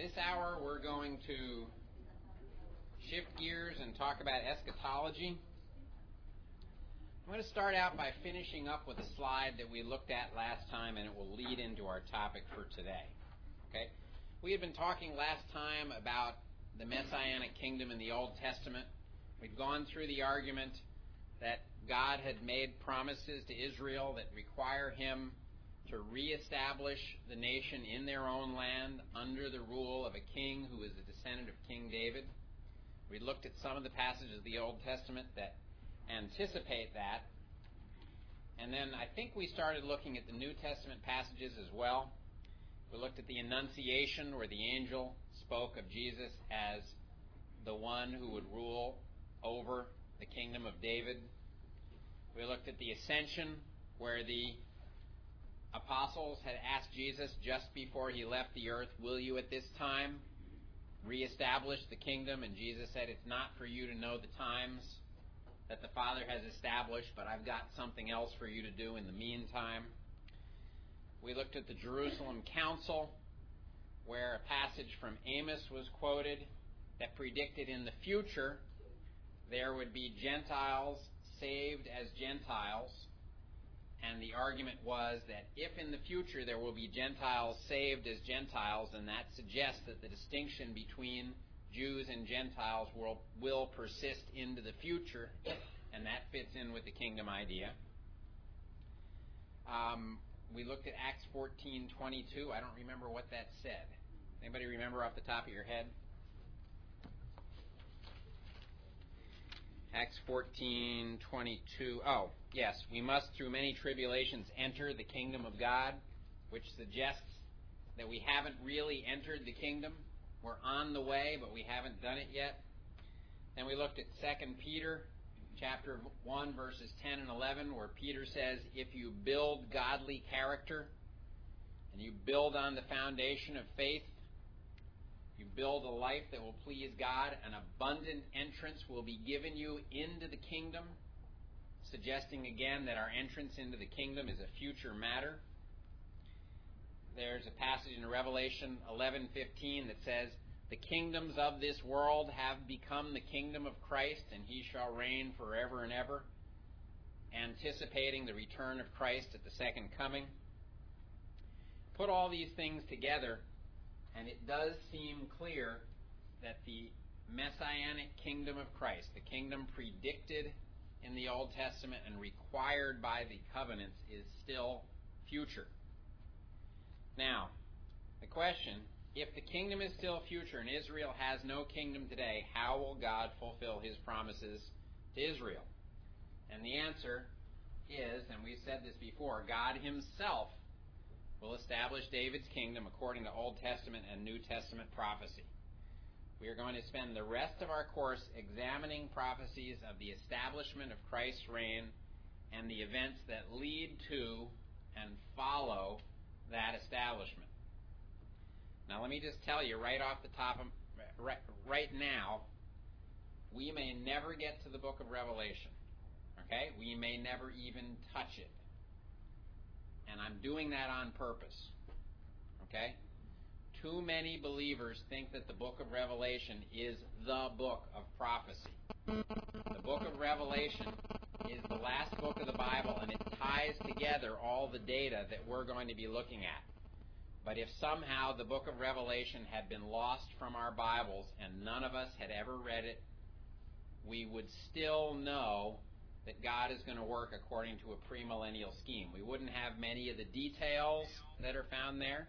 This hour we're going to shift gears and talk about eschatology. I'm going to start out by finishing up with a slide that we looked at last time, and it will lead into our topic for today. Okay? We had been talking last time about the messianic kingdom in the Old Testament. We'd gone through the argument that God had made promises to Israel that require him to reestablish the nation in their own land under the rule of a king who is a descendant of King David. We looked at some of the passages of the Old Testament that anticipate that. And then I think we started looking at the New Testament passages as well. We looked at the Annunciation, where the angel spoke of Jesus as the one who would rule over the kingdom of David. We looked at the Ascension, where the apostles had asked Jesus just before he left the earth, Will you at this time reestablish the kingdom? And Jesus said, It's not for you to know the times that the Father has established, but I've got something else for you to do in the meantime. We looked at the Jerusalem Council, where a passage from Amos was quoted that predicted in the future there would be Gentiles saved as Gentiles and the argument was that if in the future there will be Gentiles saved as Gentiles, and that suggests that the distinction between Jews and Gentiles will, will persist into the future, and that fits in with the kingdom idea. Um, we looked at Acts 14:22. I don't remember what that said. Anybody remember off the top of your head? Acts 14:22. Oh, yes, we must through many tribulations enter the kingdom of God, which suggests that we haven't really entered the kingdom. We're on the way, but we haven't done it yet. Then we looked at 2 Peter chapter 1 verses 10 and 11 where Peter says if you build godly character and you build on the foundation of faith you build a life that will please God, an abundant entrance will be given you into the kingdom, suggesting again that our entrance into the kingdom is a future matter. There's a passage in Revelation 11:15 that says, "The kingdoms of this world have become the kingdom of Christ, and he shall reign forever and ever," anticipating the return of Christ at the second coming. Put all these things together, and it does seem clear that the messianic kingdom of Christ, the kingdom predicted in the Old Testament and required by the covenants, is still future. Now, the question if the kingdom is still future and Israel has no kingdom today, how will God fulfill his promises to Israel? And the answer is, and we've said this before, God himself will establish David's kingdom according to Old Testament and New Testament prophecy. We are going to spend the rest of our course examining prophecies of the establishment of Christ's reign and the events that lead to and follow that establishment. Now, let me just tell you right off the top of right, right now, we may never get to the book of Revelation. Okay? We may never even touch it. And I'm doing that on purpose. Okay? Too many believers think that the book of Revelation is the book of prophecy. The book of Revelation is the last book of the Bible, and it ties together all the data that we're going to be looking at. But if somehow the book of Revelation had been lost from our Bibles and none of us had ever read it, we would still know that God is going to work according to a premillennial scheme. We wouldn't have many of the details that are found there.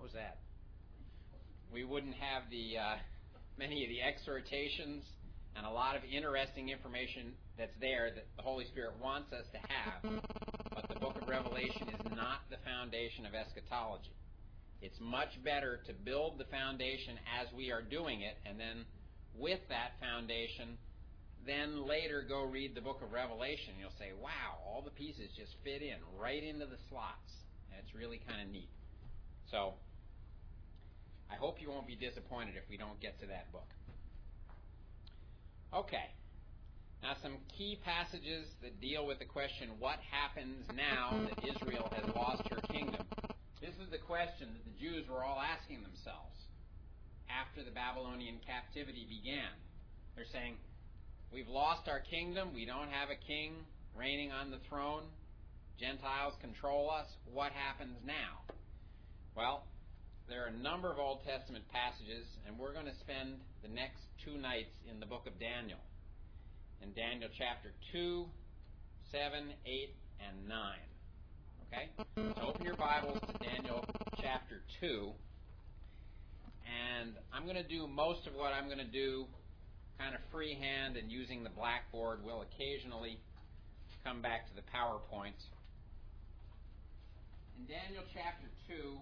What was that? We wouldn't have the uh, many of the exhortations and a lot of interesting information that's there that the Holy Spirit wants us to have. But the book of Revelation is not the foundation of eschatology. It's much better to build the foundation as we are doing it, and then with that foundation, then later go read the book of Revelation. You'll say, wow, all the pieces just fit in right into the slots. It's really kind of neat. So, I hope you won't be disappointed if we don't get to that book. Okay. Now, some key passages that deal with the question what happens now that Israel has lost her kingdom? This is the question that the Jews were all asking themselves. after the Babylonian captivity began. They're saying, We've lost our kingdom. We don't have a king reigning on the throne. Gentiles control us. What happens now? Well, there are a number of Old Testament passages, and we're going to spend the next two nights in the book of Daniel. In Daniel chapter 2, 7, 8, and 9. Okay? So open your Bibles to Daniel chapter 2. And I'm going to do most of what I'm going to do kind of freehand and using the blackboard. We'll occasionally come back to the PowerPoint. In Daniel chapter 2,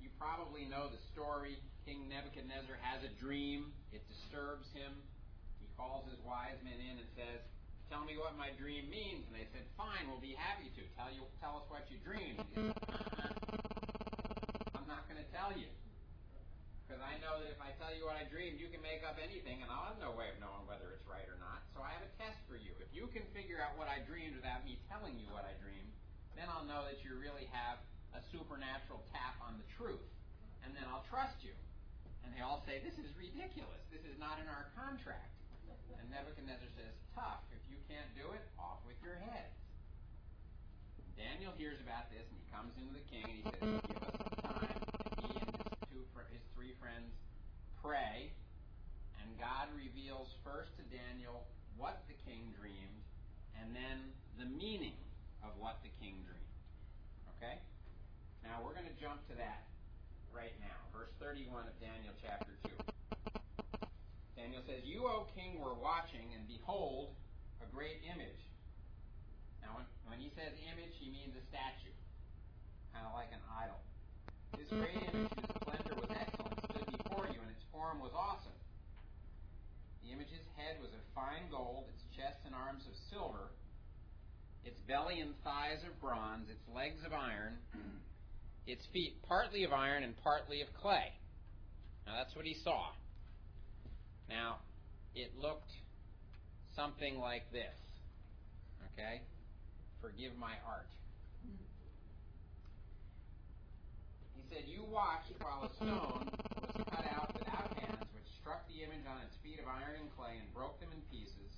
you probably know the story. King Nebuchadnezzar has a dream. It disturbs him. He calls his wise men in and says, Tell me what my dream means. And they said, Fine, we'll be happy to. Tell you tell us what you dreamed. Said, I'm not going to tell you. Because I know that if I tell you what I dreamed, you can make up anything, and I'll have no way of knowing whether it's right or not. So I have a test for you. If you can figure out what I dreamed without me telling you what I dreamed, then I'll know that you really have a supernatural tap on the truth. And then I'll trust you. And they all say, This is ridiculous. This is not in our contract. And Nebuchadnezzar says, Tough. If you can't do it, off with your heads. Daniel hears about this and he comes into the king and he says, Give us some time. And he and his two his three friends pray, and God reveals first to Daniel what the king dreamed, and then the meaning of what the king dreamed. Okay? Now we're going to jump to that right now. Verse 31 of Daniel chapter 2. Daniel says, You, O king, were watching, and behold, a great image. Now, when, he says image, he means a statue, kind of like an idol. This great image, whose splendor was excellent, stood before you, and its form was awesome. The image's head was of fine gold, its chest and arms of silver, its belly and thighs of bronze, its legs of iron, its feet partly of iron and partly of clay. Now that's what he saw. Now, it looked something like this. Okay? Forgive my art. He said, You watched while a stone was cut out without hands, which struck the image on its feet of iron and clay and broke them in pieces.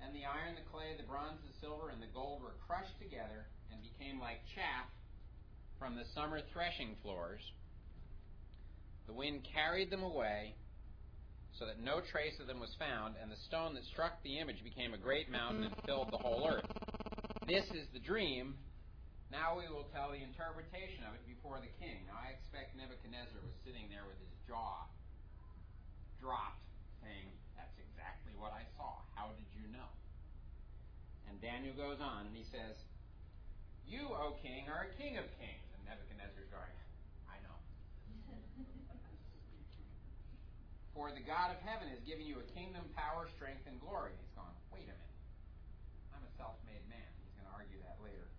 And the iron, the clay, the bronze, the silver, and the gold were crushed together and became like chaff from the summer threshing floors. The wind carried them away so that no trace of them was found, and the stone that struck the image became a great mountain and filled the whole earth. This is the dream now we will tell the interpretation of it before the king. Now I expect Nebuchadnezzar was sitting there with his jaw dropped, saying, That's exactly what I saw. How did you know? And Daniel goes on and he says, You, O king, are a king of kings. Nebuchadnezzar's going, I know. For the God of heaven has given you a kingdom, power, strength, and glory. He's gone, Wait a minute. I'm a self made man. He's going to argue that later.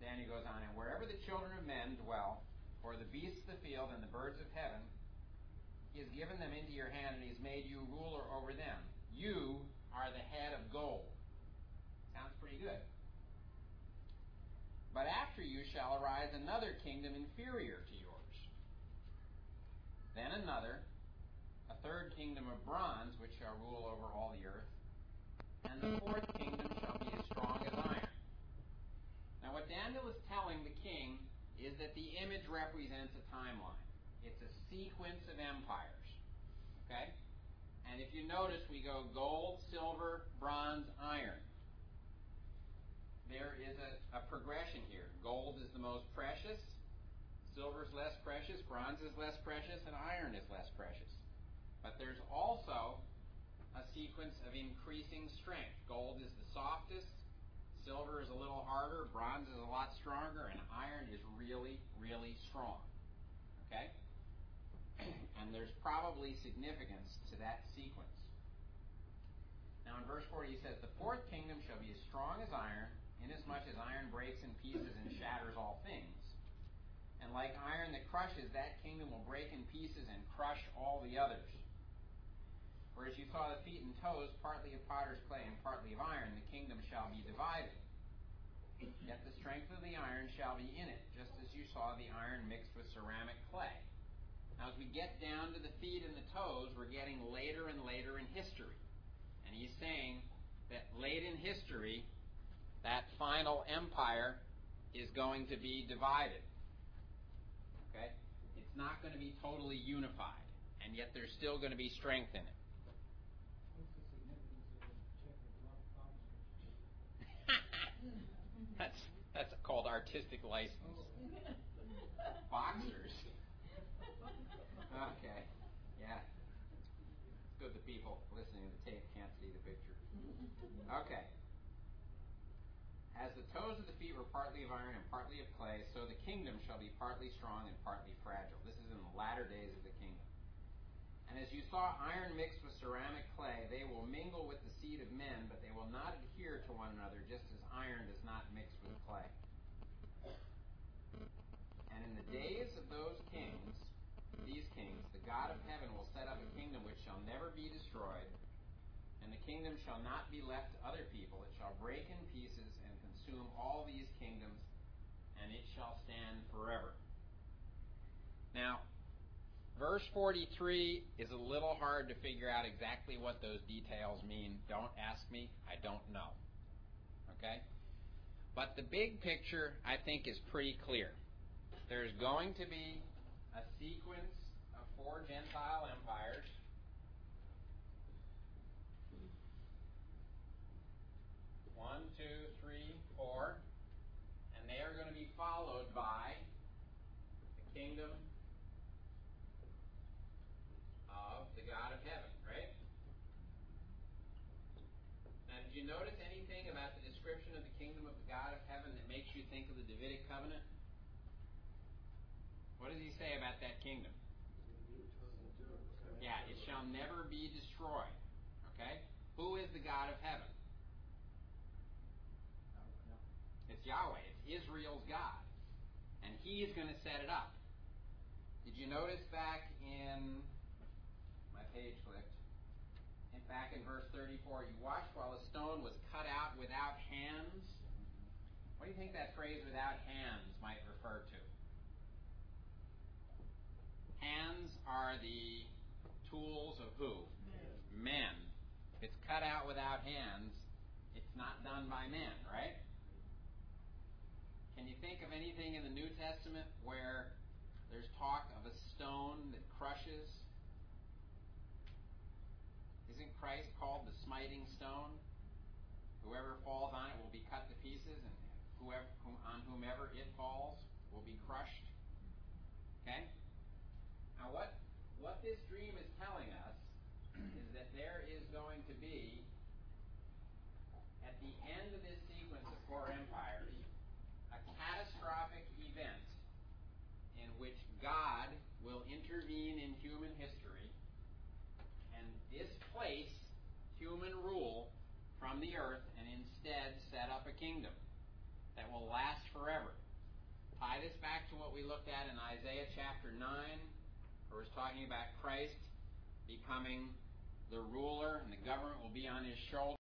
Daniel goes on, and wherever the children of men dwell, or the beasts of the field and the birds of heaven, he has given them into your hand, and he has made you ruler over them. You are the head of gold. Sounds pretty good. But after you shall arise another kingdom inferior to yours. Then another, a third kingdom of bronze, which shall rule over all the earth. And the fourth kingdom shall be as strong as iron. Now, what Daniel is telling the king is that the image represents a timeline. It's a sequence of empires. Okay? And if you notice, we go gold, silver, bronze, iron. There is a, a progression here. Gold is the most precious, silver is less precious, bronze is less precious, and iron is less precious. But there's also a sequence of increasing strength. Gold is the softest, Silver is a little harder, bronze is a lot stronger, and iron is really, really strong. Okay? and there's probably significance to that sequence. Now in verse 40 he says, The fourth kingdom shall be as strong as iron, inasmuch as iron breaks in pieces and shatters all things. And like iron that crushes, that kingdom will break in pieces and crush all the others. Whereas you saw the feet and toes, partly of potter's clay and partly of iron, the kingdom shall be divided. Yet the strength of the iron shall be in it, just as you saw the iron mixed with ceramic clay. Now, as we get down to the feet and the toes, we're getting later and later in history. And he's saying that late in history, that final empire is going to be divided. Okay? It's not going to be totally unified, and yet there's still going to be strength in it. that's that's called artistic license. Boxers. Okay. Yeah. It's good the people listening to the tape can't see the picture. Okay. As the toes of the feet were partly of iron and partly of clay, so the kingdom shall be partly strong and partly fragile. This is in the latter days of the kingdom. And as you saw iron mixed with ceramic clay, they will mingle with the seed of men, but they will not adhere to one another, just as iron does not mix with clay. And in the days of those kings, these kings, the God of heaven will set up a kingdom which shall never be destroyed, and the kingdom shall not be left to other people. It shall break in pieces consume all these kingdoms, and it shall stand forever. Now, verse 43 is a little hard to figure out exactly what those details mean. Don't ask me, I don't know. Okay? But the big picture, I think, is pretty clear. There's going to be a sequence of four Gentile empires One, two, three, four. And they are going to be followed by the kingdom of the God of heaven, right? Now, did you notice anything about the description of the kingdom of the God of heaven that makes you think of the Davidic covenant? What does he say about that kingdom? Yeah, it shall never be destroyed. Okay? Who is the God of heaven? It's Yahweh. It's Israel's God. And He is going to set it up. Did you notice back in my page flipped? In back in verse 34, you watched while a stone was cut out without hands. What do you think that phrase "without hands" might refer to? Hands are the tools of who? Men. men. If it's cut out without hands, it's not done by men, right? Can you think of anything in the New Testament where there's talk of a stone that crushes? Isn't Christ called the smiting stone? Whoever falls on it will be cut to pieces, and whoever on whomever it falls will be crushed. Okay? Now, what what this dream is telling us is that there is going to be, at the end of this sequence of four empires, catastrophic event in which God will intervene in human history and displace human rule from the earth and instead set up a kingdom that will last forever. Tie this back to what we looked at in Isaiah chapter 9, where it's talking about Christ becoming the ruler and the government will be on his shoulder.